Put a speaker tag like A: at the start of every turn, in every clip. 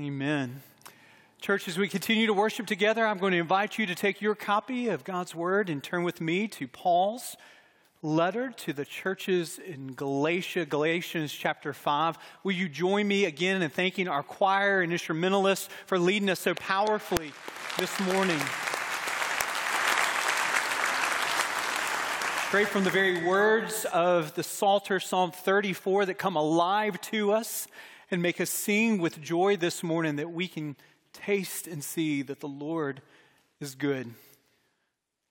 A: Amen. Church, as we continue to worship together, I'm going to invite you to take your copy of God's Word and turn with me to Paul's letter to the churches in Galatia, Galatians chapter 5. Will you join me again in thanking our choir and instrumentalists for leading us so powerfully this morning? Straight from the very words of the Psalter, Psalm 34, that come alive to us and make us sing with joy this morning that we can taste and see that the Lord is good.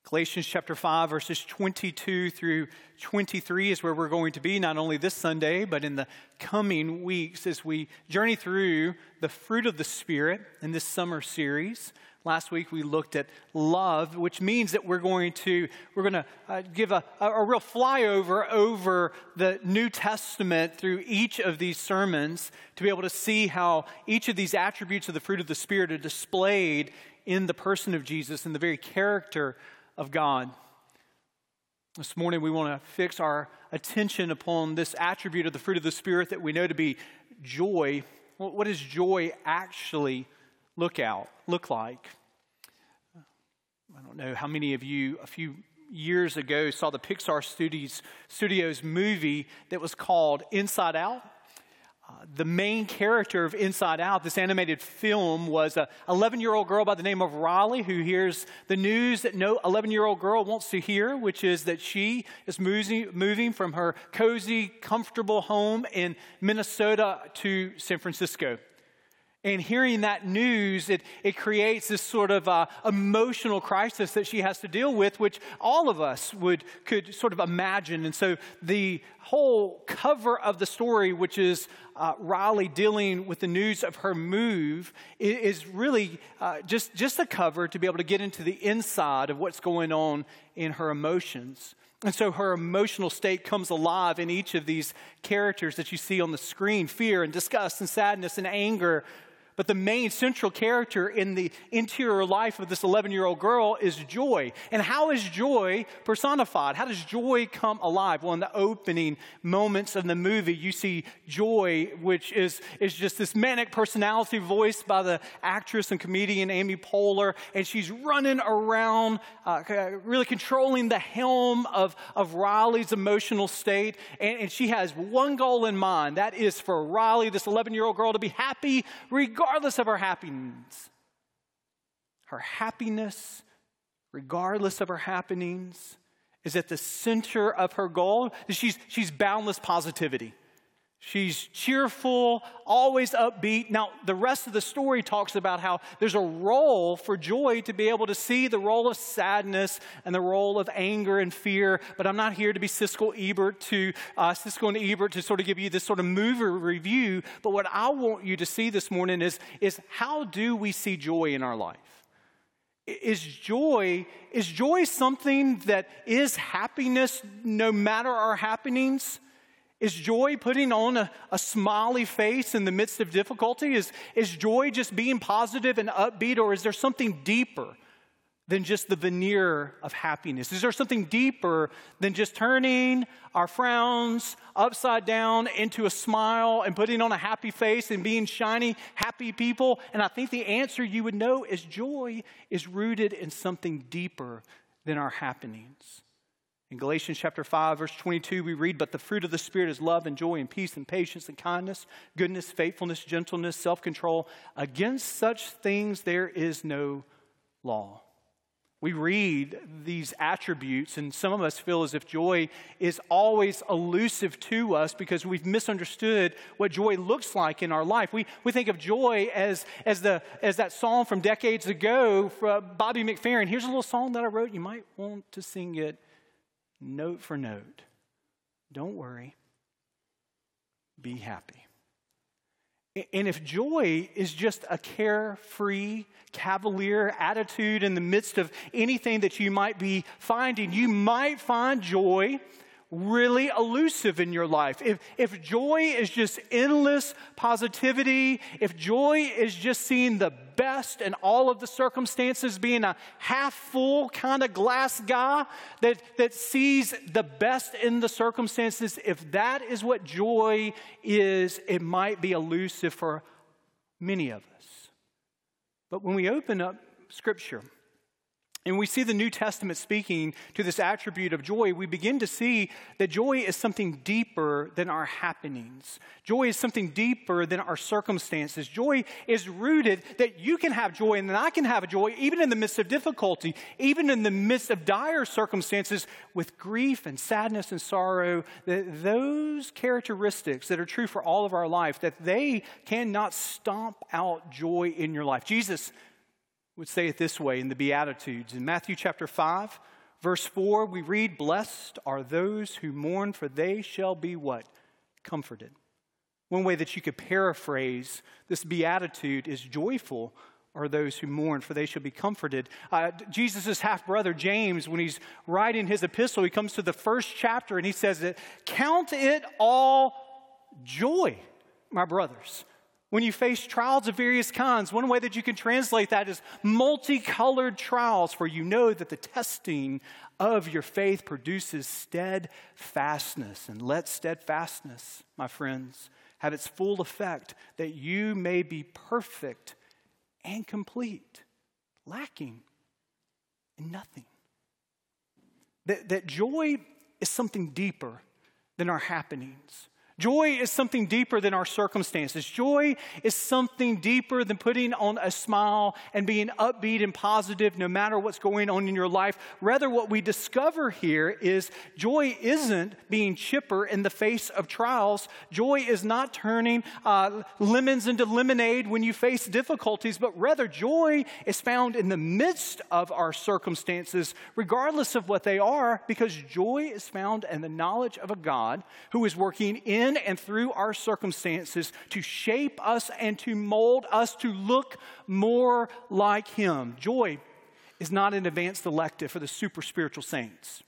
A: Galatians chapter 5, verses 22 through 23 is where we're going to be, not only this Sunday, but in the coming weeks as we journey through the fruit of the Spirit in this summer series. Last week we looked at love, which means that we're going to we're going to uh, give a, a, a real flyover over the New Testament through each of these sermons to be able to see how each of these attributes of the fruit of the Spirit are displayed in the person of Jesus and the very character of God. This morning we want to fix our attention upon this attribute of the fruit of the Spirit that we know to be joy. What is joy actually look out, look like. I don't know how many of you a few years ago saw the Pixar Studios, Studios movie that was called Inside Out. Uh, the main character of Inside Out, this animated film, was a 11 year old girl by the name of Riley who hears the news that no 11 year old girl wants to hear, which is that she is moving, moving from her cozy, comfortable home in Minnesota to San Francisco. And hearing that news, it, it creates this sort of uh, emotional crisis that she has to deal with, which all of us would could sort of imagine. And so the whole cover of the story, which is uh, Riley dealing with the news of her move, is really uh, just, just a cover to be able to get into the inside of what's going on in her emotions. And so her emotional state comes alive in each of these characters that you see on the screen fear and disgust and sadness and anger, but the main central character in the interior life of this 11 year old girl is joy. And how is joy personified? How does joy come alive? Well, in the opening moments of the movie, you see joy, which is, is just this manic personality voiced by the actress and comedian Amy Poehler. And she's running around, uh, really controlling the helm of, of Riley's emotional state. And, and she has one goal in mind that is for Riley, this 11 year old girl, to be happy regardless regardless of her happenings. Her happiness, regardless of her happenings, is at the center of her goal. She's, she's boundless positivity. She's cheerful, always upbeat. Now, the rest of the story talks about how there's a role for joy to be able to see the role of sadness and the role of anger and fear. But I'm not here to be Siskel Ebert to uh, Siskel and Ebert to sort of give you this sort of movie review. But what I want you to see this morning is, is how do we see joy in our life? Is joy, is joy something that is happiness no matter our happenings? Is joy putting on a, a, smiley face in the midst of difficulty? Is, is joy just being positive and upbeat, or is there something deeper than just the veneer of happiness? Is there something deeper than just turning our frowns upside down into a smile and putting on a happy face and being shiny, happy people? And I think the answer you would know is joy is rooted in something deeper than our happenings. In Galatians chapter 5, verse 22, we read, But the fruit of the Spirit is love and joy and peace and patience and kindness, goodness, faithfulness, gentleness, self control. Against such things there is no law. We read these attributes, and some of us feel as if joy is always elusive to us because we've misunderstood what joy looks like in our life. We, we think of joy as, as, the, as that song from decades ago from Bobby McFerrin. Here's a little song that I wrote. You might want to sing it note for note. Don't worry. Be happy. And if joy is just a carefree, cavalier attitude in the midst of anything that you might be finding, you might find joy really elusive in your life. If, if joy is just endless positivity, if joy is just seeing the best in all of the circumstances, being a half full kind of glass guy that, that sees the best in the circumstances, if that is what joy is, it might be elusive for many of us. But when we open up Scripture, and we see the New Testament speaking to this attribute of joy, we begin to see that joy is something deeper than our happenings. Joy is something deeper than our circumstances. Joy is rooted that you can have joy and that I can have a joy even in the midst of difficulty, even in the midst of dire circumstances with grief and sadness and sorrow. That those characteristics that are true for all of our life, that they cannot stomp out joy in your life. Jesus would say it this way in the Beatitudes. In Matthew chapter 5, verse 4, we read, Blessed are those who mourn, for they shall be what? Comforted. One way that you could paraphrase this beatitude is joyful are those who mourn, for they shall be comforted. Uh, Jesus' half brother, James, when he's writing his epistle, he comes to the first chapter and he says that, Count it all joy, my brothers, when you face trials of various kinds, one way that you can translate that is multicolored trials, for you know that the testing of your faith produces steadfastness. And let steadfastness, my friends, have its full effect, that you may be perfect and complete, lacking in nothing. That, that joy is something deeper than our happenings. Joy is something deeper than our circumstances. Joy is something deeper than putting on a smile and being upbeat and positive no matter what's going on in your life. Rather, what we discover here is joy isn't being chipper in the face of trials. Joy is not turning uh, lemons into lemonade when you face difficulties, but rather, joy is found in the midst of our circumstances, regardless of what they are, because joy is found in the knowledge of a God who is working in in and through our circumstances to shape us and to mold us to look more like Him. Joy is not an advanced elective for the super spiritual saints.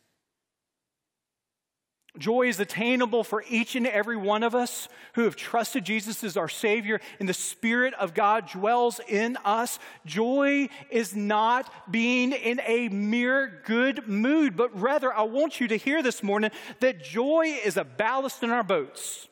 A: Joy is attainable for each and every one of us who have trusted Jesus as our Savior and the Spirit of God dwells in us. Joy is not being in a mere good mood, but rather, I want you to hear this morning that joy is a ballast in our boats.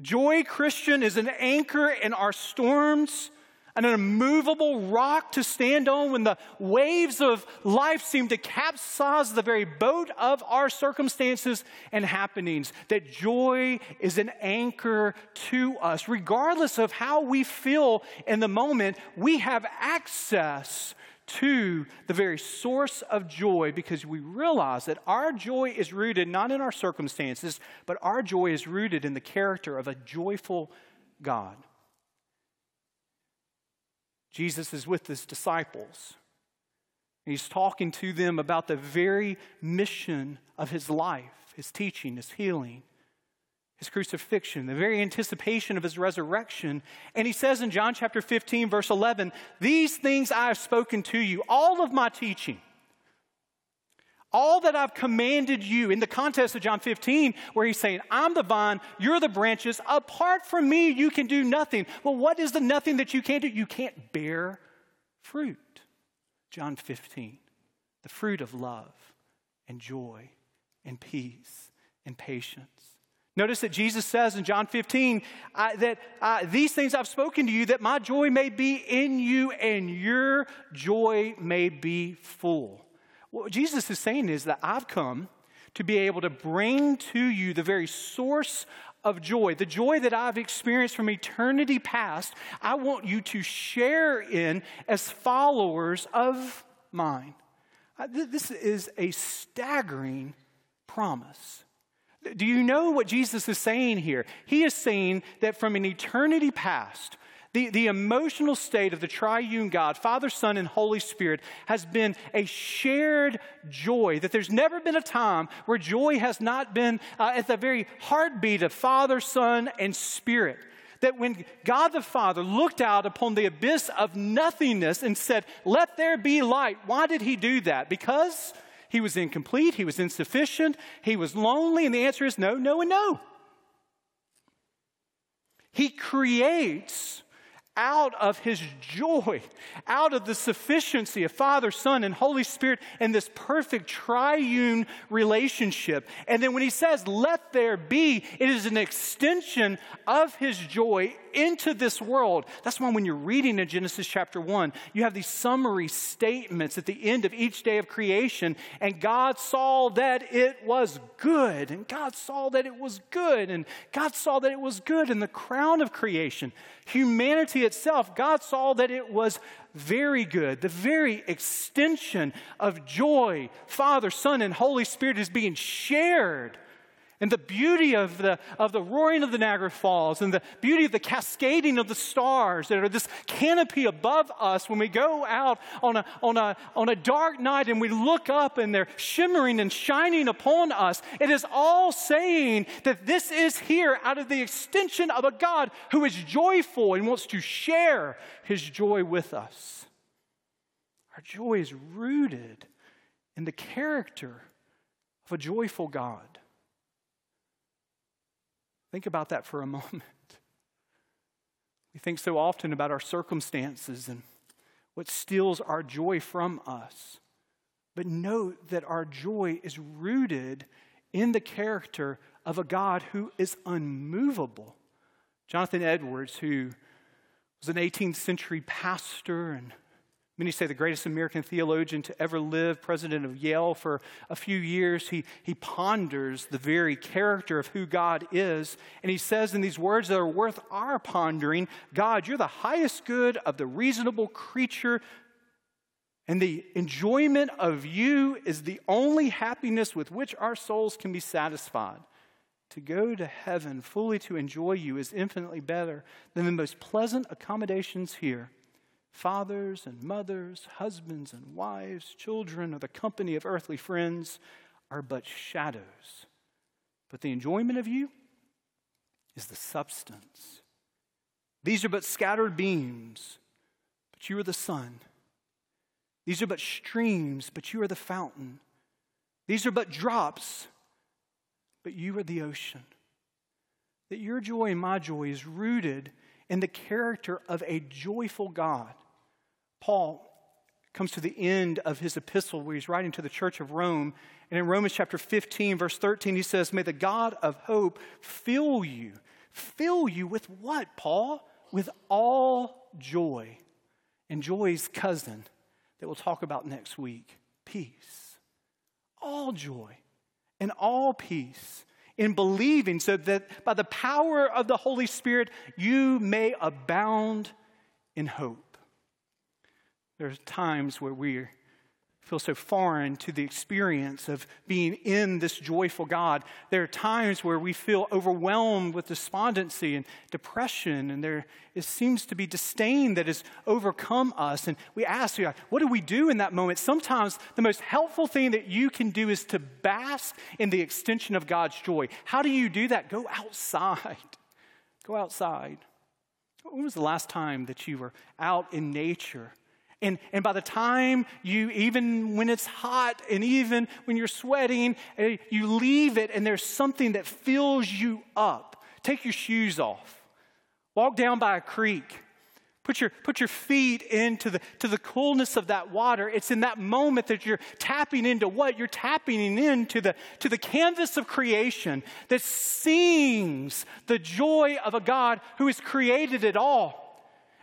A: Joy, Christian, is an anchor in our storms an immovable rock to stand on when the waves of life seem to capsize the very boat of our circumstances and happenings. That joy is an anchor to us. Regardless of how we feel in the moment, we have access to the very source of joy because we realize that our joy is rooted not in our circumstances, but our joy is rooted in the character of a joyful God. Jesus is with his disciples. He's talking to them about the very mission of his life, his teaching, his healing, his crucifixion, the very anticipation of his resurrection. And he says in John chapter 15, verse 11, These things I have spoken to you, all of my teaching all that I've commanded you in the context of John 15, where he's saying, I'm the vine, you're the branches. Apart from me, you can do nothing. Well, what is the nothing that you can't do? You can't bear fruit. John 15, the fruit of love and joy and peace and patience. Notice that Jesus says in John 15 uh, that these things I've spoken to you, that my joy may be in you and your joy may be full. What Jesus is saying is that I've come to be able to bring to you the very source of joy, the joy that I've experienced from eternity past. I want you to share in as followers of mine. This is a staggering promise. Do you know what Jesus is saying here? He is saying that from an eternity past, the, the emotional state of the triune God, Father, Son, and Holy Spirit, has been a shared joy. That there's never been a time where joy has not been uh, at the very heartbeat of Father, Son, and Spirit. That when God the Father looked out upon the abyss of nothingness and said, Let there be light, why did he do that? Because he was incomplete, he was insufficient, he was lonely, and the answer is no, no, and no. He creates out of his joy, out of the sufficiency of Father, Son, and Holy Spirit and this perfect triune relationship. And then when he says, let there be, it is an extension of his joy into this world. That's why when you're reading in Genesis chapter 1, you have these summary statements at the end of each day of creation. And God saw that it was good. And God saw that it was good. And God saw that it was good. And the crown of creation, humanity itself, God saw that it was very good. The very extension of joy, Father, Son, and Holy Spirit is being shared and the beauty of the, of the roaring of the Niagara Falls and the beauty of the cascading of the stars that are this canopy above us when we go out on a, on, a, on a dark night and we look up and they're shimmering and shining upon us. It is all saying that this is here out of the extension of a God who is joyful and wants to share his joy with us. Our joy is rooted in the character of a joyful God. Think about that for a moment. We think so often about our circumstances and what steals our joy from us. But note that our joy is rooted in the character of a God who is unmovable. Jonathan Edwards, who was an 18th century pastor and Many say the greatest American theologian to ever live, president of Yale for a few years. He, he ponders the very character of who God is. And he says in these words that are worth our pondering God, you're the highest good of the reasonable creature. And the enjoyment of you is the only happiness with which our souls can be satisfied. To go to heaven fully to enjoy you is infinitely better than the most pleasant accommodations here. Fathers and mothers, husbands and wives, children, or the company of earthly friends are but shadows. But the enjoyment of you is the substance. These are but scattered beams, but you are the sun. These are but streams, but you are the fountain. These are but drops, but you are the ocean. That your joy and my joy is rooted in the character of a joyful God Paul comes to the end of his epistle where he's writing to the church of Rome. And in Romans chapter 15, verse 13, he says, May the God of hope fill you. Fill you with what, Paul? With all joy. And joy's cousin that we'll talk about next week peace. All joy and all peace in believing, so that by the power of the Holy Spirit you may abound in hope. There's times where we feel so foreign to the experience of being in this joyful God. There are times where we feel overwhelmed with despondency and depression, and there it seems to be disdain that has overcome us. And we ask, what do we do in that moment? Sometimes the most helpful thing that you can do is to bask in the extension of God's joy. How do you do that? Go outside. Go outside. When was the last time that you were out in nature? And, and by the time you, even when it's hot and even when you're sweating, eh, you leave it and there's something that fills you up. Take your shoes off. Walk down by a creek. Put your, put your feet into the, to the coolness of that water. It's in that moment that you're tapping into what? You're tapping into the, to the canvas of creation that sings the joy of a God who has created it all.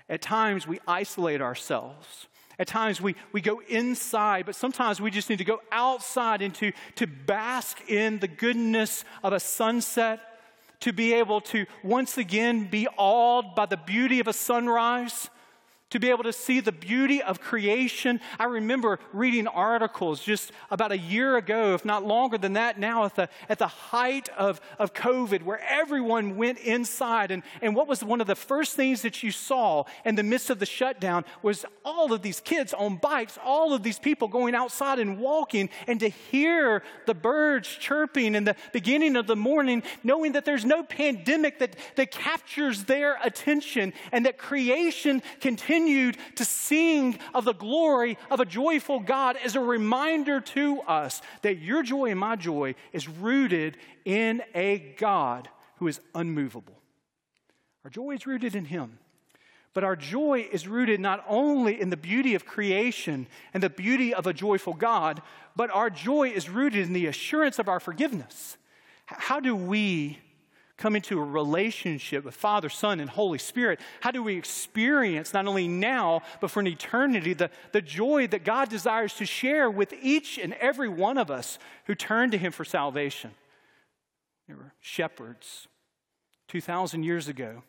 A: At times, we isolate ourselves. At times, we, we go inside, but sometimes we just need to go outside and to, to bask in the goodness of a sunset, to be able to once again be awed by the beauty of a sunrise, to be able to see the beauty of creation. I remember reading articles just about a year ago, if not longer than that now, at the, at the height of, of COVID, where everyone went inside. And, and what was one of the first things that you saw in the midst of the shutdown was all of these kids on bikes, all of these people going outside and walking, and to hear the birds chirping in the beginning of the morning, knowing that there's no pandemic that, that captures their attention and that creation continues continued to sing of the glory of a joyful God as a reminder to us that your joy and my joy is rooted in a God who is unmovable. Our joy is rooted in Him. But our joy is rooted not only in the beauty of creation and the beauty of a joyful God, but our joy is rooted in the assurance of our forgiveness. How do we come into a relationship with Father, Son, and Holy Spirit? How do we experience, not only now, but for an eternity, the, the joy that God desires to share with each and every one of us who turn to Him for salvation? There were shepherds 2,000 years ago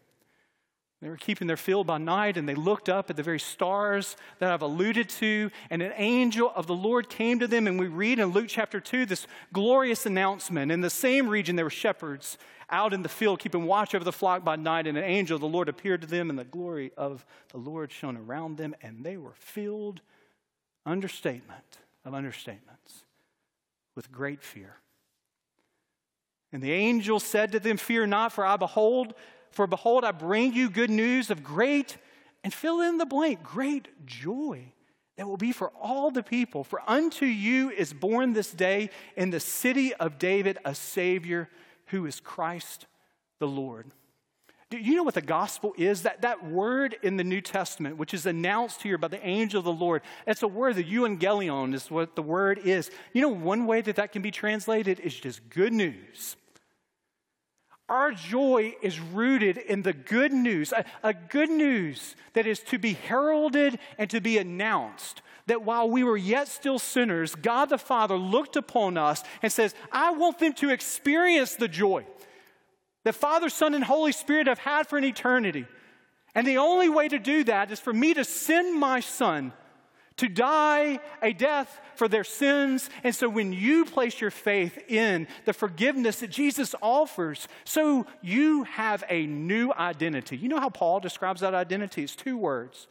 A: they were keeping their field by night and they looked up at the very stars that I've alluded to, and an angel of the Lord came to them. And we read in Luke chapter 2 this glorious announcement. In the same region, there were shepherds out in the field keeping watch over the flock by night, and an angel of the Lord appeared to them, and the glory of the Lord shone around them, and they were filled, understatement of understatements, with great fear. And the angel said to them, Fear not, for I behold, for behold, I bring you good news of great, and fill in the blank, great joy that will be for all the people. For unto you is born this day in the city of David a Savior who is Christ the Lord. Do you know what the gospel is? That, that word in the New Testament, which is announced here by the angel of the Lord, it's a word, the euangelion is what the word is. You know, one way that that can be translated is just good news. Our joy is rooted in the good news, a, a, good news that is to be heralded and to be announced. That while we were yet still sinners, God the Father looked upon us and says, I want them to experience the joy that Father, Son, and Holy Spirit have had for an eternity. And the only way to do that is for me to send my Son to die a death for their sins. And so when you place your faith in the forgiveness that Jesus offers, so you have a new identity. You know how Paul describes that identity? It's two words.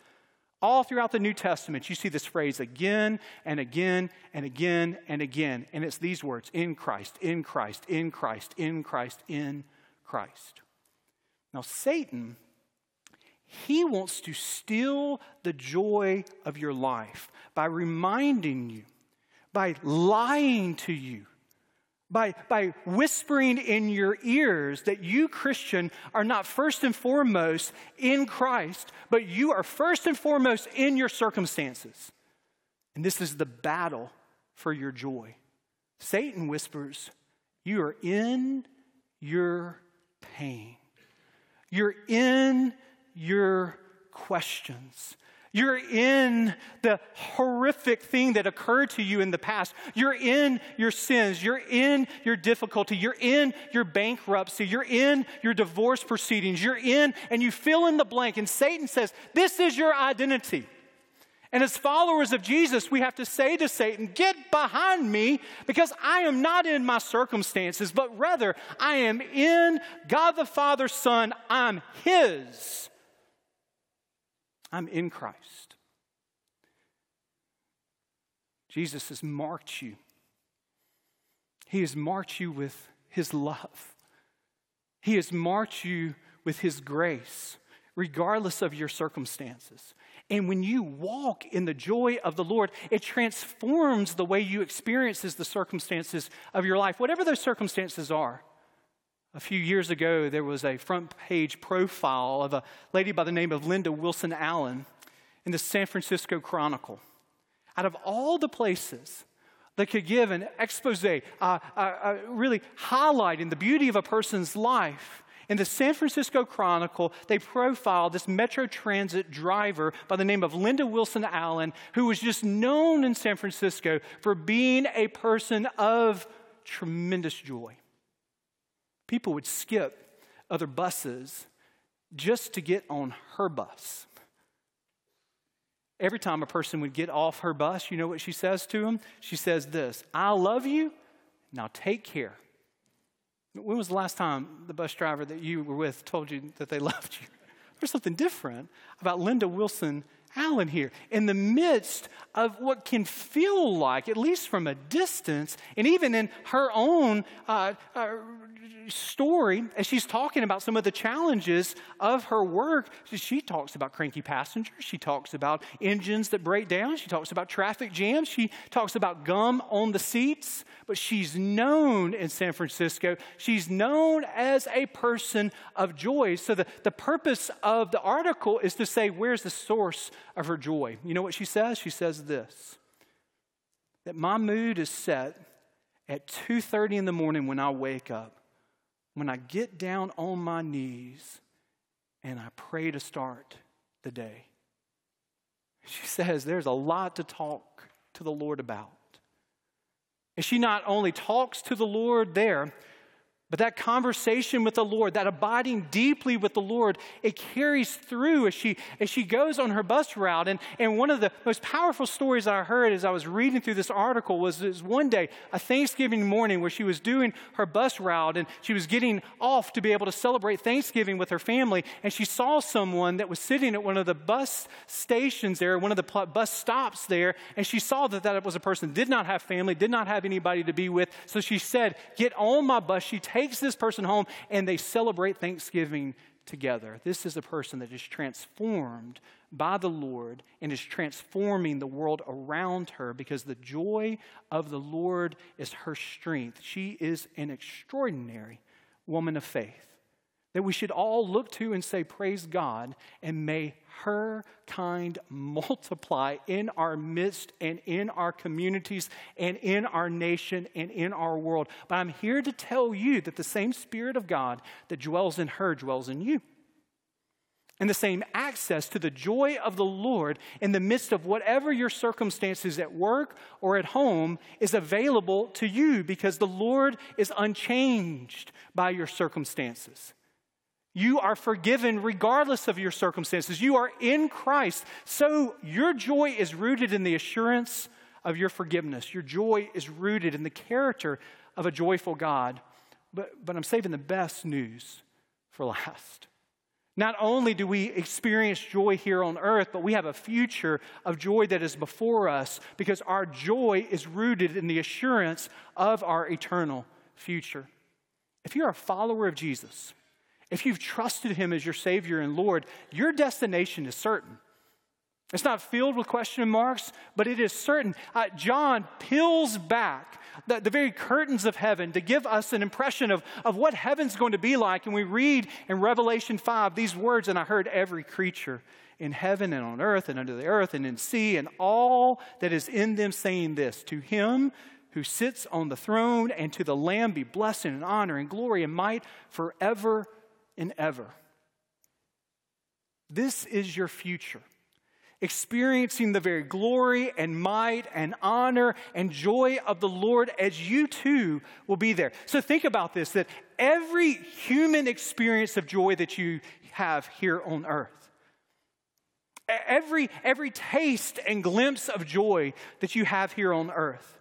A: All throughout the New Testament, you see this phrase again and again and again and again. And it's these words in Christ, in Christ, in Christ, in Christ, in Christ. Now, Satan he wants to steal the joy of your life by reminding you, by lying to you, by, by whispering in your ears that you, Christian, are not first and foremost in Christ, but you are first and foremost in your circumstances. And this is the battle for your joy. Satan whispers, You are in your pain. You're in your questions. You're in the horrific thing that occurred to you in the past. You're in your sins. You're in your difficulty. You're in your bankruptcy. You're in your divorce proceedings. You're in, and you fill in the blank. And Satan says, This is your identity. And as followers of Jesus, we have to say to Satan, Get behind me because I am not in my circumstances, but rather I am in God the Father, Son. I'm His. I'm in Christ. Jesus has marked you. He has marked you with His love. He has marked you with His grace, regardless of your circumstances. And when you walk in the joy of the Lord, it transforms the way you experiences the circumstances of your life, whatever those circumstances are. A few years ago, there was a front page profile of a lady by the name of Linda Wilson Allen in the San Francisco Chronicle. Out of all the places that could give an expose, uh, uh, uh, really highlighting the beauty of a person's life, in the San Francisco Chronicle, they profiled this Metro Transit driver by the name of Linda Wilson Allen, who was just known in San Francisco for being a person of tremendous joy. People would skip other buses just to get on her bus. Every time a person would get off her bus, you know what she says to them? She says this I love you, now take care. When was the last time the bus driver that you were with told you that they loved you? There's something different about Linda Wilson Allen here, in the midst of what can feel like, at least from a distance, and even in her own uh, uh, story, as she's talking about some of the challenges of her work, she talks about cranky passengers. She talks about engines that break down. She talks about traffic jams. She talks about gum on the seats. But she's known in San Francisco, she's known as a person of joy. So the, the purpose of the article is to say, where's the source of her joy? You know what she says? She says this that my mood is set at 2:30 in the morning when I wake up when I get down on my knees and I pray to start the day. She says there's a lot to talk to the Lord about. And she not only talks to the Lord there, but that conversation with the Lord, that abiding deeply with the Lord, it carries through as she, as she goes on her bus route. And, and one of the most powerful stories I heard as I was reading through this article was, was one day, a Thanksgiving morning, where she was doing her bus route and she was getting off to be able to celebrate Thanksgiving with her family. And she saw someone that was sitting at one of the bus stations there, one of the bus stops there. And she saw that that was a person did not have family, did not have anybody to be with. So she said, Get on my bus. She takes this person home and they celebrate Thanksgiving together. This is a person that is transformed by the Lord and is transforming the world around her because the joy of the Lord is her strength. She is an extraordinary woman of faith that we should all look to and say, Praise God, and may her kind multiply in our midst and in our communities and in our nation and in our world. But I'm here to tell you that the same Spirit of God that dwells in her dwells in you. And the same access to the joy of the Lord in the midst of whatever your circumstances at work or at home is available to you because the Lord is unchanged by your circumstances. You are forgiven regardless of your circumstances. You are in Christ. So your joy is rooted in the assurance of your forgiveness. Your joy is rooted in the character of a joyful God. But, but I'm saving the best news for last. Not only do we experience joy here on earth, but we have a future of joy that is before us because our joy is rooted in the assurance of our eternal future. If you're a follower of Jesus, if you've trusted Him as your Savior and Lord, your destination is certain. It's not filled with question marks, but it is certain. Uh, John peels back the, the, very curtains of heaven to give us an impression of, of what heaven's going to be like. And we read in Revelation 5 these words, and I heard every creature in heaven and on earth and under the earth and in sea and all that is in them saying this To him who sits on the throne and to the Lamb be blessing and honor and glory and might forever and ever. This is your future. Experiencing the very glory and might and honor and joy of the Lord as you too will be there. So think about this that every human experience of joy that you have here on earth, every, every taste and glimpse of joy that you have here on earth,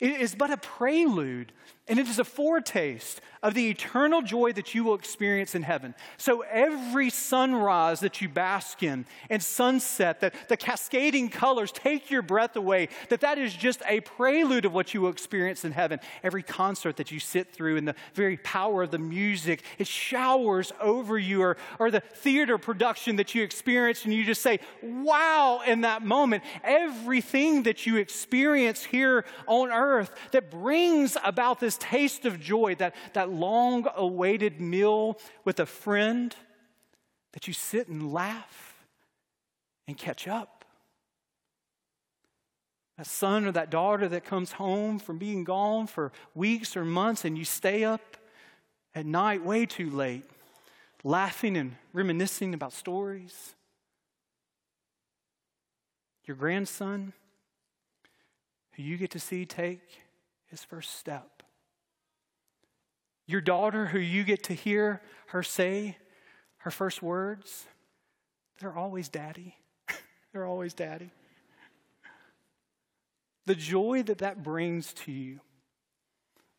A: is but a prelude and it is a foretaste of the eternal joy that you will experience in heaven. So every sunrise that you bask in and sunset, that the cascading colors take your breath away, that that is just a prelude of what you will experience in heaven. Every concert that you sit through and the very power of the music, it showers over you, or, or the theater production that you experience and you just say, wow, in that moment. Everything that you experience here on earth that brings about this taste of joy, that, that long awaited meal with a friend that you sit and laugh and catch up. That son or that daughter that comes home from being gone for weeks or months and you stay up at night way too late, laughing and reminiscing about stories. Your grandson, who you get to see take his first step. Your daughter, who you get to hear her say her first words, they're always daddy. they're always daddy. The joy that that brings to you,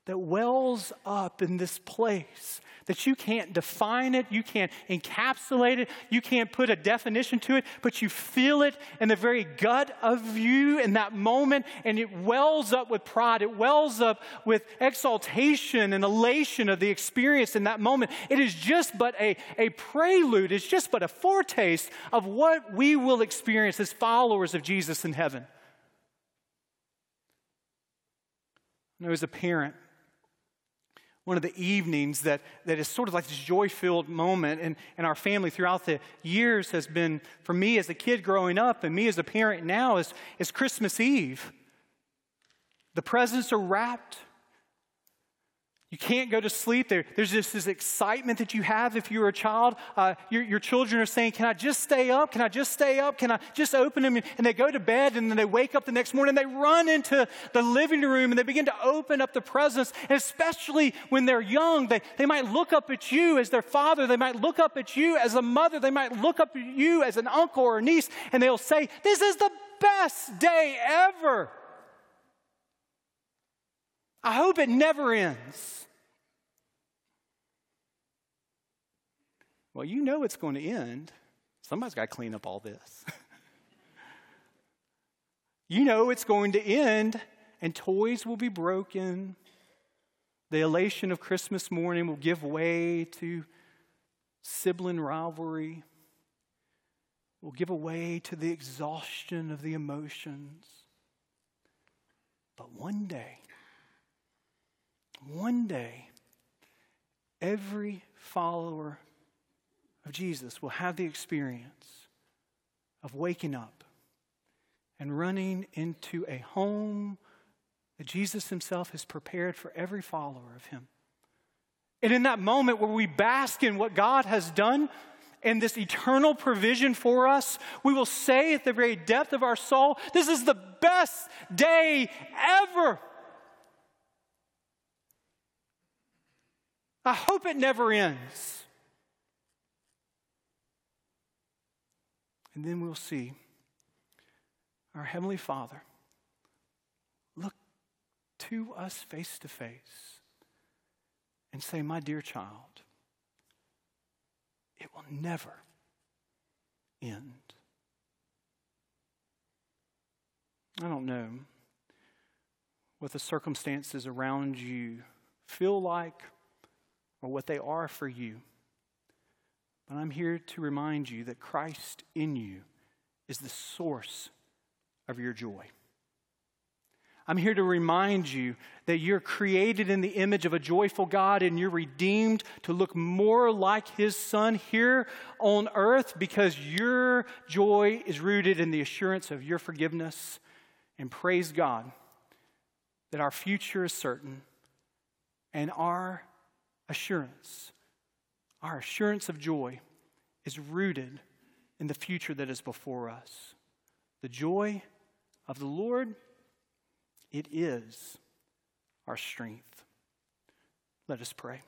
A: that wells up in this place that you can't define it, you can't encapsulate it, you can't put a definition to it, but you feel it in the very gut of you in that moment, and it wells up with pride. It wells up with exaltation and elation of the experience in that moment. It is just but a, a prelude, it's just but a foretaste of what we will experience as followers of Jesus in heaven. I know as a parent, one of the evenings that, that is sort of like this joy filled moment in, in our family throughout the years has been, for me as a kid growing up and me as a parent now, is, is Christmas Eve. The presents are wrapped. You can't go to sleep. There, there's just this excitement that you have if you're a child. Uh, your, your children are saying, Can I just stay up? Can I just stay up? Can I just open them? And they go to bed and then they wake up the next morning. And they run into the living room and they begin to open up the presents. And especially when they're young, they, they might look up at you as their father. They might look up at you as a mother. They might look up at you as an uncle or a niece. And they'll say, This is the best day ever. I hope it never ends. Well, you know it's going to end. Somebody's got to clean up all this. you know it's going to end, and toys will be broken. The elation of Christmas morning will give way to sibling rivalry, will give way to the exhaustion of the emotions. But one day, one day, every follower of Jesus will have the experience of waking up and running into a home that Jesus himself has prepared for every follower of him. And in that moment where we bask in what God has done and this eternal provision for us, we will say at the very depth of our soul, This is the best day ever. I hope it never ends. And then we'll see our Heavenly Father look to us face to face and say, My dear child, it will never end. I don't know what the circumstances around you feel like or what they are for you. But I'm here to remind you that Christ in you is the source of your joy. I'm here to remind you that you're created in the image of a joyful God and you're redeemed to look more like His Son here on earth because your joy is rooted in the assurance of your forgiveness. And praise God that our future is certain and our assurance our assurance of joy is rooted in the future that is before us. The joy of the Lord, it is our strength. Let us pray.